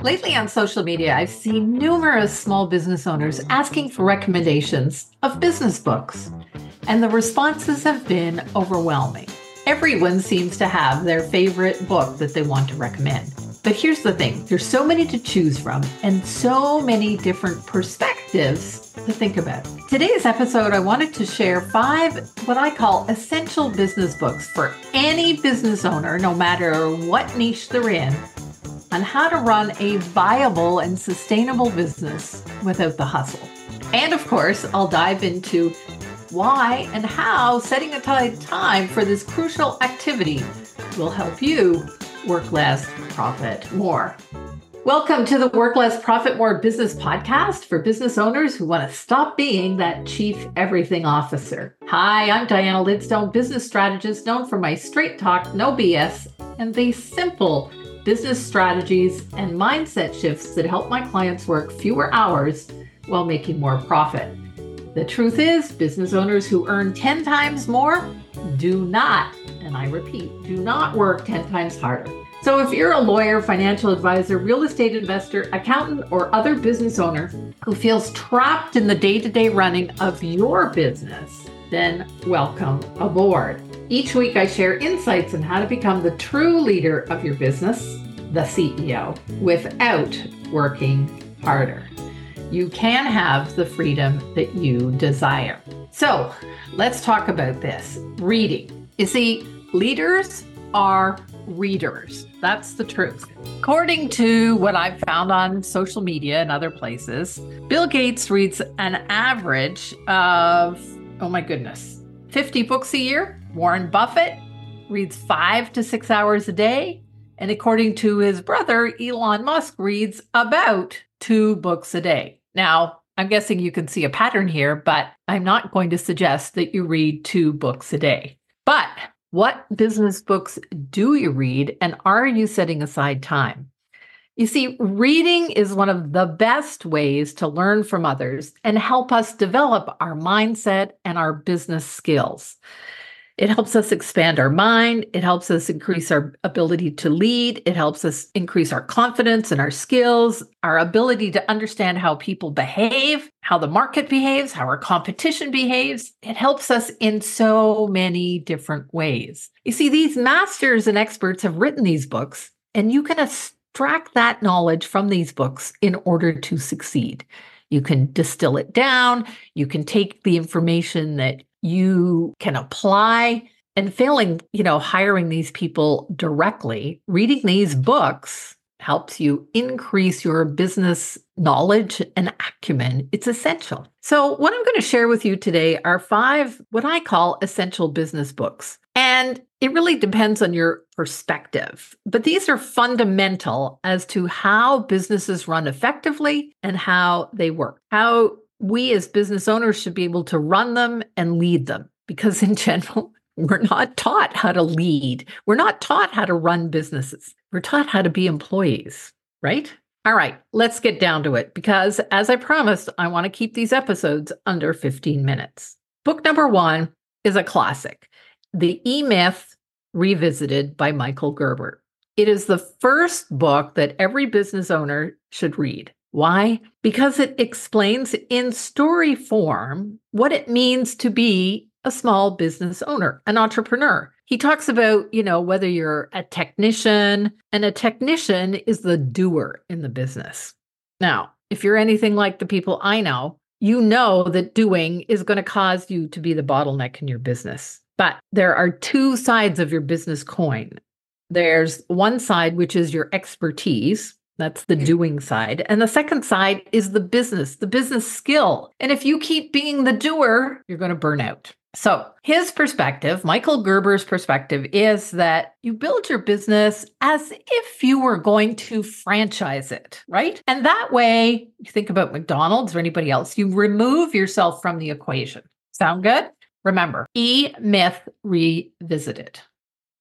Lately on social media, I've seen numerous small business owners asking for recommendations of business books, and the responses have been overwhelming. Everyone seems to have their favorite book that they want to recommend. But here's the thing there's so many to choose from and so many different perspectives to think about. Today's episode, I wanted to share five what I call essential business books for any business owner, no matter what niche they're in on how to run a viable and sustainable business without the hustle. And of course, I'll dive into why and how setting aside time for this crucial activity will help you work less, profit more. Welcome to the Work Less, Profit More business podcast for business owners who want to stop being that chief everything officer. Hi, I'm Diana Lidstone, business strategist known for my straight talk, no BS, and the simple business strategies, and mindset shifts that help my clients work fewer hours while making more profit. The truth is, business owners who earn 10 times more do not, and I repeat, do not work 10 times harder. So if you're a lawyer, financial advisor, real estate investor, accountant, or other business owner who feels trapped in the day to day running of your business, then welcome aboard. Each week, I share insights on how to become the true leader of your business, the CEO, without working harder. You can have the freedom that you desire. So, let's talk about this reading. You see, leaders are readers. That's the truth. According to what I've found on social media and other places, Bill Gates reads an average of, oh my goodness, 50 books a year. Warren Buffett reads five to six hours a day. And according to his brother, Elon Musk reads about two books a day. Now, I'm guessing you can see a pattern here, but I'm not going to suggest that you read two books a day. But what business books do you read, and are you setting aside time? You see, reading is one of the best ways to learn from others and help us develop our mindset and our business skills. It helps us expand our mind. It helps us increase our ability to lead. It helps us increase our confidence and our skills, our ability to understand how people behave, how the market behaves, how our competition behaves. It helps us in so many different ways. You see, these masters and experts have written these books, and you can extract that knowledge from these books in order to succeed. You can distill it down. You can take the information that you can apply and failing, you know, hiring these people directly, reading these books helps you increase your business knowledge and acumen. It's essential. So, what I'm going to share with you today are five what I call essential business books. And it really depends on your perspective. But these are fundamental as to how businesses run effectively and how they work, how we as business owners should be able to run them and lead them because, in general, we're not taught how to lead. We're not taught how to run businesses. We're taught how to be employees, right? All right, let's get down to it because, as I promised, I want to keep these episodes under 15 minutes. Book number one is a classic The E Myth Revisited by Michael Gerber. It is the first book that every business owner should read. Why? Because it explains in story form what it means to be a small business owner, an entrepreneur. He talks about, you know, whether you're a technician, and a technician is the doer in the business. Now, if you're anything like the people I know, you know that doing is going to cause you to be the bottleneck in your business. But there are two sides of your business coin. There's one side, which is your expertise, that's the doing side. And the second side is the business, the business skill. And if you keep being the doer, you're going to burn out. So, his perspective, Michael Gerber's perspective, is that you build your business as if you were going to franchise it, right? And that way, you think about McDonald's or anybody else, you remove yourself from the equation. Sound good? Remember, E Myth Revisited.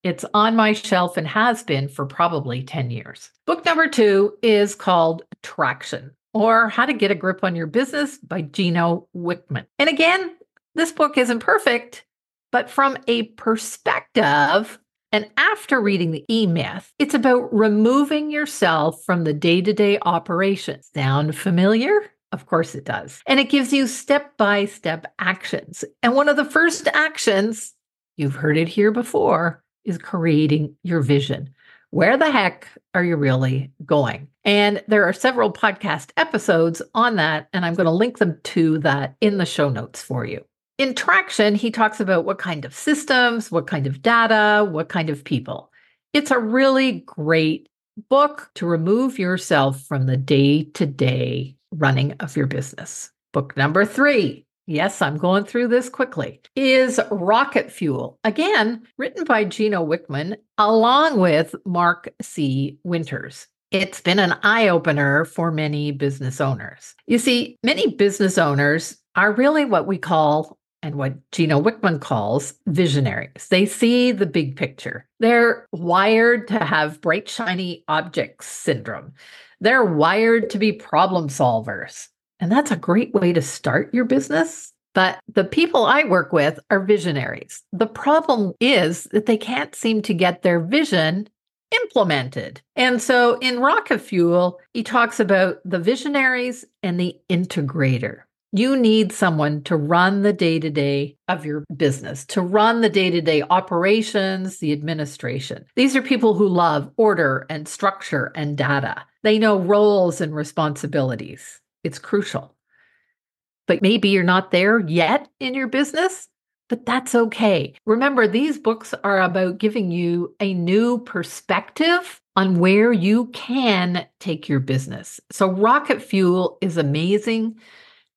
It's on my shelf and has been for probably 10 years. Book number two is called Traction or How to Get a Grip on Your Business by Gino Wickman. And again, this book isn't perfect, but from a perspective And after reading the E Myth, it's about removing yourself from the day to day operations. Sound familiar? Of course it does. And it gives you step by step actions. And one of the first actions, you've heard it here before, is creating your vision. Where the heck are you really going? And there are several podcast episodes on that, and I'm going to link them to that in the show notes for you. In Traction, he talks about what kind of systems, what kind of data, what kind of people. It's a really great book to remove yourself from the day to day running of your business. Book number three. Yes, I'm going through this quickly. Is Rocket Fuel, again, written by Gino Wickman, along with Mark C. Winters. It's been an eye opener for many business owners. You see, many business owners are really what we call and what Gino Wickman calls visionaries. They see the big picture. They're wired to have bright, shiny objects syndrome. They're wired to be problem solvers. And that's a great way to start your business. But the people I work with are visionaries. The problem is that they can't seem to get their vision implemented. And so in Rocket Fuel, he talks about the visionaries and the integrator. You need someone to run the day to day of your business, to run the day to day operations, the administration. These are people who love order and structure and data. They know roles and responsibilities. It's crucial. But maybe you're not there yet in your business, but that's okay. Remember, these books are about giving you a new perspective on where you can take your business. So, Rocket Fuel is amazing.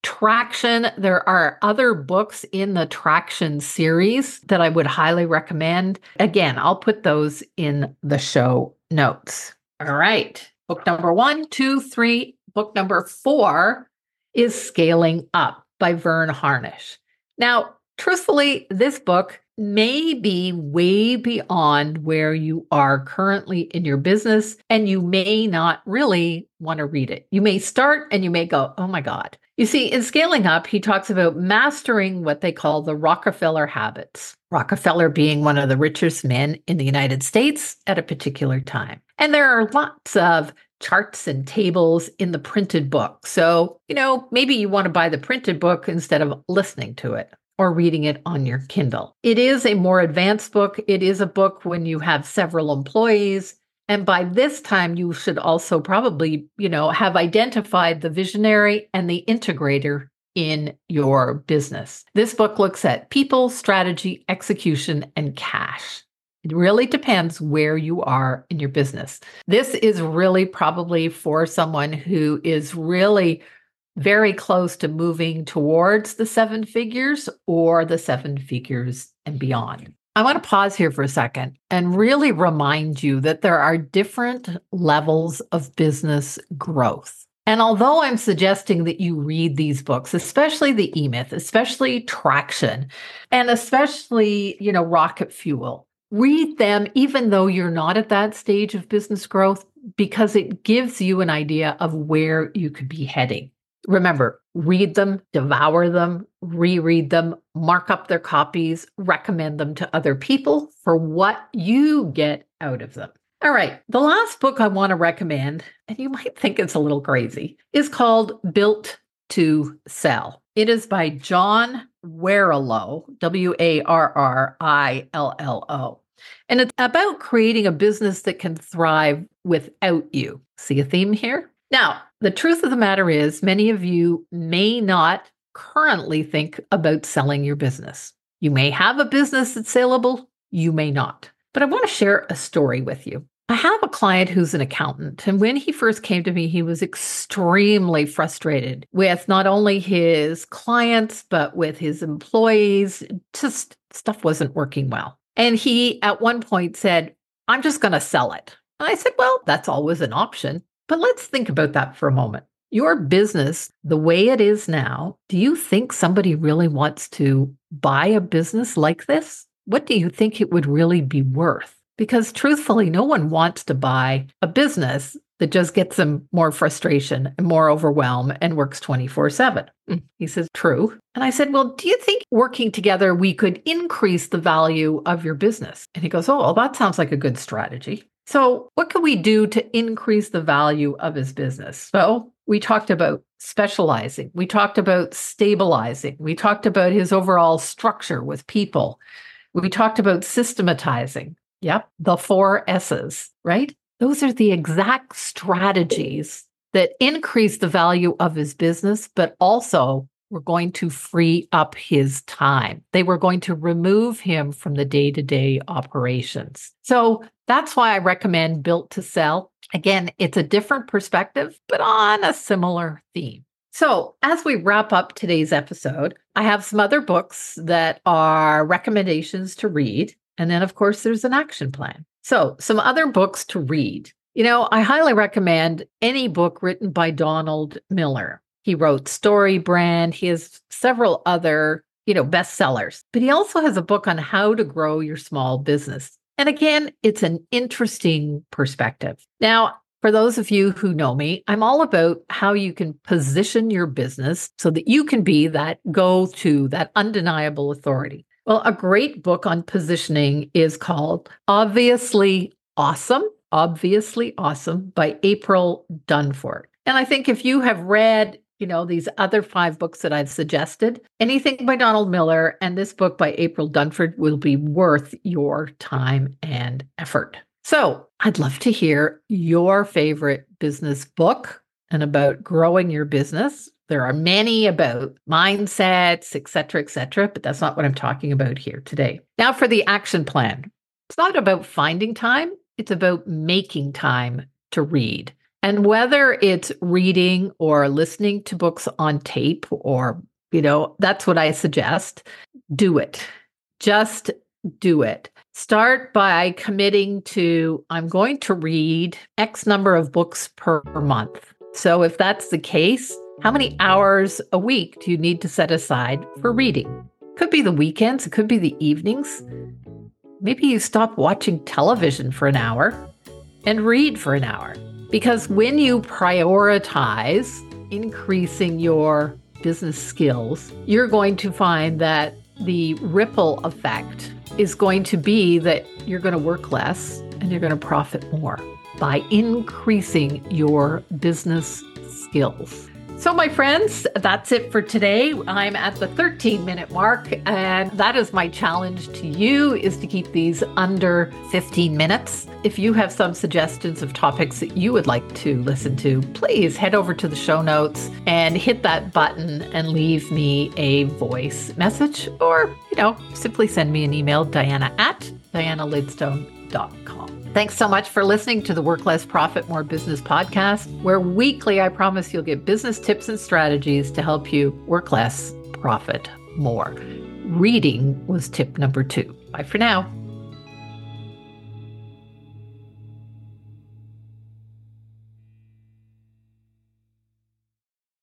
Traction, there are other books in the Traction series that I would highly recommend. Again, I'll put those in the show notes. All right. Book number one, two, three. Book number four is Scaling Up by Verne Harnish. Now, truthfully, this book may be way beyond where you are currently in your business, and you may not really want to read it. You may start and you may go, oh my God. You see, in Scaling Up, he talks about mastering what they call the Rockefeller habits. Rockefeller being one of the richest men in the United States at a particular time. And there are lots of charts and tables in the printed book. So, you know, maybe you want to buy the printed book instead of listening to it or reading it on your Kindle. It is a more advanced book. It is a book when you have several employees. And by this time, you should also probably, you know, have identified the visionary and the integrator in your business. This book looks at people, strategy, execution, and cash. It really depends where you are in your business. This is really probably for someone who is really very close to moving towards the seven figures or the seven figures and beyond. I want to pause here for a second and really remind you that there are different levels of business growth. And although I'm suggesting that you read these books, especially the E Myth, especially Traction, and especially, you know, Rocket Fuel, read them even though you're not at that stage of business growth because it gives you an idea of where you could be heading. Remember, read them, devour them, reread them, mark up their copies, recommend them to other people for what you get out of them. All right, the last book I want to recommend, and you might think it's a little crazy, is called Built to Sell. It is by John Warrillow, W A R R I L L O. And it's about creating a business that can thrive without you. See a theme here? Now, the truth of the matter is, many of you may not currently think about selling your business. You may have a business that's saleable, you may not. But I want to share a story with you. I have a client who's an accountant, and when he first came to me, he was extremely frustrated with not only his clients, but with his employees. Just stuff wasn't working well. And he, at one point, said, I'm just going to sell it. And I said, Well, that's always an option. But let's think about that for a moment. Your business, the way it is now, do you think somebody really wants to buy a business like this? What do you think it would really be worth? Because truthfully, no one wants to buy a business that just gets him more frustration and more overwhelm and works 24 7. Mm. He says, True. And I said, Well, do you think working together we could increase the value of your business? And he goes, Oh, well, that sounds like a good strategy. So, what can we do to increase the value of his business? So, we talked about specializing, we talked about stabilizing, we talked about his overall structure with people, we talked about systematizing. Yep, the four S's, right? Those are the exact strategies that increase the value of his business, but also were going to free up his time. They were going to remove him from the day to day operations. So that's why I recommend Built to Sell. Again, it's a different perspective, but on a similar theme. So, as we wrap up today's episode, I have some other books that are recommendations to read. And then, of course, there's an action plan. So, some other books to read. You know, I highly recommend any book written by Donald Miller. He wrote Story Brand. He has several other, you know, bestsellers, but he also has a book on how to grow your small business. And again, it's an interesting perspective. Now, for those of you who know me, I'm all about how you can position your business so that you can be that go to, that undeniable authority. Well, a great book on positioning is called Obviously Awesome, Obviously Awesome by April Dunford. And I think if you have read, you know, these other five books that I've suggested, anything by Donald Miller and this book by April Dunford will be worth your time and effort. So I'd love to hear your favorite business book and about growing your business. There are many about mindsets, et cetera, et cetera, but that's not what I'm talking about here today. Now for the action plan. It's not about finding time, it's about making time to read. And whether it's reading or listening to books on tape or, you know, that's what I suggest, do it. Just do it. Start by committing to, I'm going to read X number of books per month. So if that's the case, how many hours a week do you need to set aside for reading? Could be the weekends, it could be the evenings. Maybe you stop watching television for an hour and read for an hour. Because when you prioritize increasing your business skills, you're going to find that the ripple effect is going to be that you're going to work less and you're going to profit more by increasing your business skills. So, my friends, that's it for today. I'm at the 13 minute mark, and that is my challenge to you is to keep these under 15 minutes. If you have some suggestions of topics that you would like to listen to, please head over to the show notes and hit that button and leave me a voice message or, you know, simply send me an email, diana at dianalidstone.com. Thanks so much for listening to the Work Less Profit More Business podcast, where weekly I promise you'll get business tips and strategies to help you work less, profit more. Reading was tip number two. Bye for now.